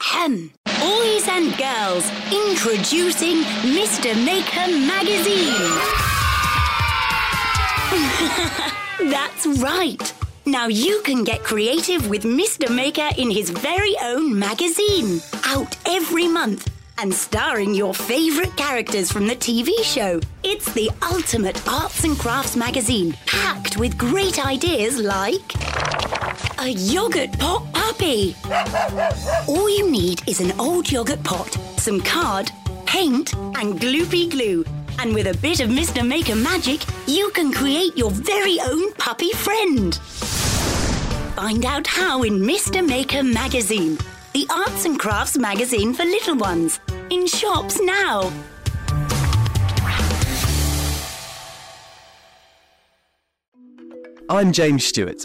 Ahem. Boys and girls, introducing Mr. Maker Magazine. That's right. Now you can get creative with Mr. Maker in his very own magazine. Out every month and starring your favourite characters from the TV show. It's the ultimate arts and crafts magazine, packed with great ideas like a yogurt pot puppy. All you need is an old yogurt pot, some card, paint, and gloopy glue. And with a bit of Mr. Maker magic, you can create your very own puppy friend. Find out how in Mr. Maker magazine, the arts and crafts magazine for little ones. In shops now. I'm James Stewart,